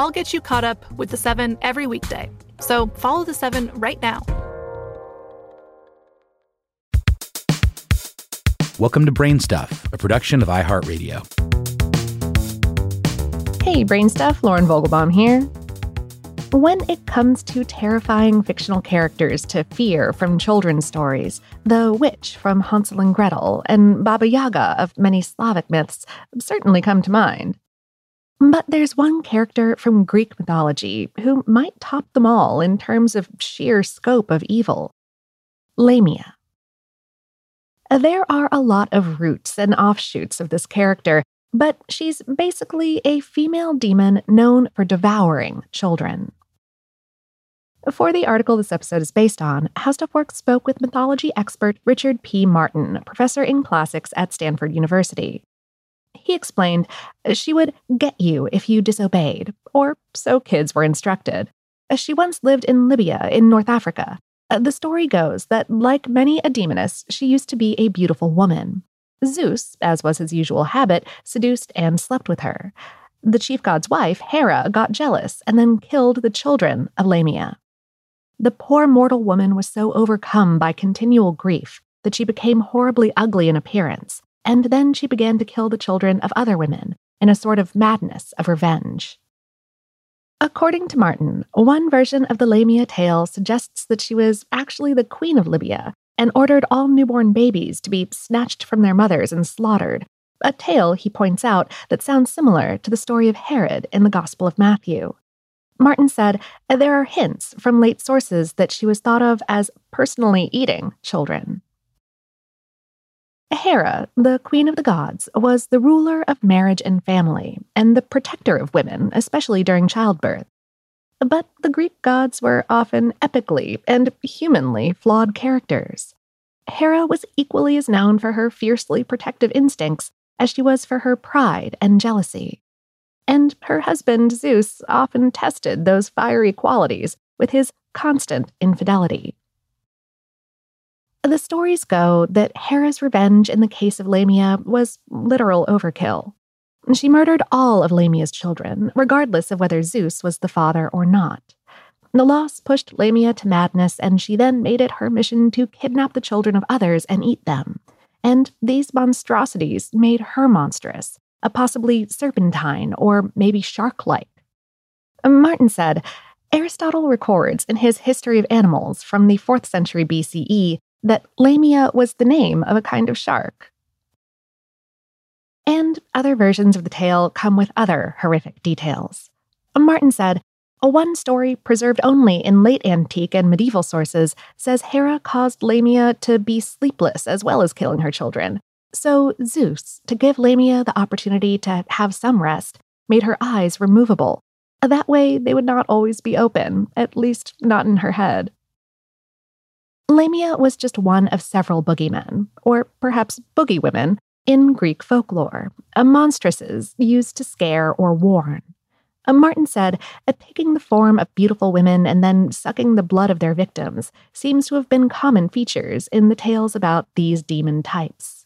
I'll get you caught up with the 7 every weekday. So follow the 7 right now. Welcome to Brain Stuff, a production of iHeartRadio. Hey, Brain Stuff, Lauren Vogelbaum here. When it comes to terrifying fictional characters to fear from children's stories, the witch from Hansel and Gretel and Baba Yaga of many Slavic myths certainly come to mind. But there's one character from Greek mythology who might top them all in terms of sheer scope of evil Lamia. There are a lot of roots and offshoots of this character, but she's basically a female demon known for devouring children. For the article this episode is based on, HowStuffWorks spoke with mythology expert Richard P. Martin, professor in classics at Stanford University. He explained she would get you if you disobeyed, or so kids were instructed. She once lived in Libya in North Africa. Uh, the story goes that, like many a demoness, she used to be a beautiful woman. Zeus, as was his usual habit, seduced and slept with her. The chief god's wife, Hera, got jealous and then killed the children of Lamia. The poor mortal woman was so overcome by continual grief that she became horribly ugly in appearance and then she began to kill the children of other women in a sort of madness of revenge. According to Martin, one version of the Lamia tale suggests that she was actually the queen of Libya and ordered all newborn babies to be snatched from their mothers and slaughtered, a tale, he points out, that sounds similar to the story of Herod in the Gospel of Matthew. Martin said there are hints from late sources that she was thought of as personally eating children. Hera, the queen of the gods, was the ruler of marriage and family, and the protector of women, especially during childbirth. But the Greek gods were often epically and humanly flawed characters. Hera was equally as known for her fiercely protective instincts as she was for her pride and jealousy. And her husband, Zeus, often tested those fiery qualities with his constant infidelity. The stories go that Hera's revenge in the case of Lamia was literal overkill. She murdered all of Lamia's children, regardless of whether Zeus was the father or not. The loss pushed Lamia to madness, and she then made it her mission to kidnap the children of others and eat them. And these monstrosities made her monstrous, a possibly serpentine or maybe shark like. Martin said Aristotle records in his History of Animals from the 4th century BCE that Lamia was the name of a kind of shark. And other versions of the tale come with other horrific details. Martin said, a one story preserved only in late antique and medieval sources says Hera caused Lamia to be sleepless as well as killing her children. So Zeus, to give Lamia the opportunity to have some rest, made her eyes removable. That way they would not always be open, at least not in her head. Lamia was just one of several boogeymen, or perhaps boogie women, in Greek folklore, monstresses used to scare or warn. Martin said, taking the form of beautiful women and then sucking the blood of their victims seems to have been common features in the tales about these demon types.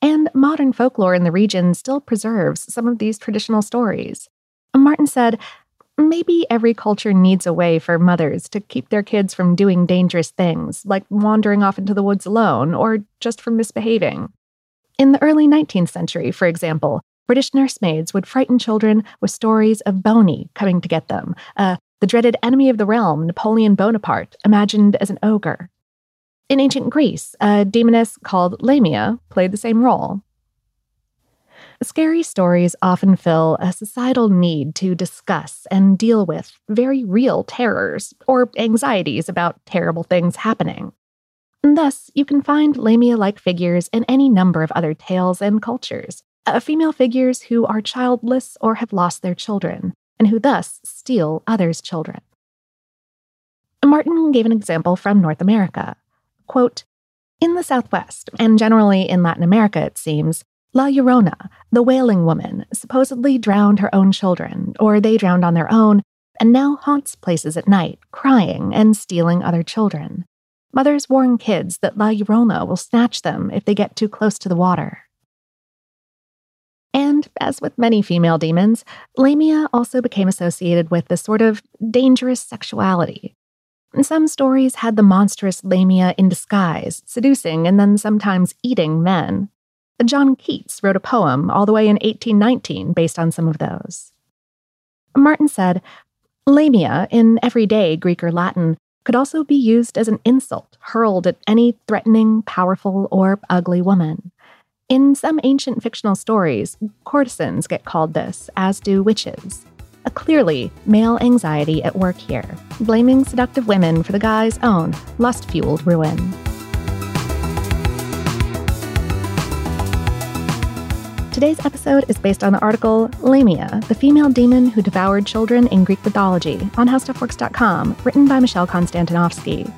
And modern folklore in the region still preserves some of these traditional stories. Martin said, Maybe every culture needs a way for mothers to keep their kids from doing dangerous things, like wandering off into the woods alone or just from misbehaving. In the early 19th century, for example, British nursemaids would frighten children with stories of Boney coming to get them, uh, the dreaded enemy of the realm, Napoleon Bonaparte, imagined as an ogre. In ancient Greece, a demoness called Lamia played the same role. Scary stories often fill a societal need to discuss and deal with very real terrors or anxieties about terrible things happening. Thus, you can find Lamia like figures in any number of other tales and cultures, uh, female figures who are childless or have lost their children, and who thus steal others' children. Martin gave an example from North America. Quote, in the Southwest, and generally in Latin America, it seems, La Llorona, the wailing woman, supposedly drowned her own children, or they drowned on their own, and now haunts places at night, crying and stealing other children. Mothers warn kids that La Llorona will snatch them if they get too close to the water. And as with many female demons, Lamia also became associated with a sort of dangerous sexuality. Some stories had the monstrous Lamia in disguise, seducing and then sometimes eating men. John Keats wrote a poem all the way in 1819 based on some of those. Martin said, Lamia, in everyday Greek or Latin, could also be used as an insult hurled at any threatening, powerful, or ugly woman. In some ancient fictional stories, courtesans get called this, as do witches. A clearly male anxiety at work here, blaming seductive women for the guy's own lust fueled ruin. Today's episode is based on the article Lamia, the female demon who devoured children in Greek mythology on HowStuffWorks.com, written by Michelle Konstantinovsky.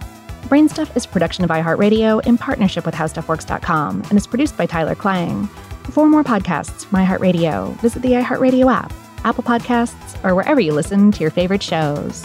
Brainstuff is a production of iHeartRadio in partnership with HowStuffWorks.com and is produced by Tyler Klang. For more podcasts from iHeartRadio, visit the iHeartRadio app, Apple Podcasts, or wherever you listen to your favorite shows.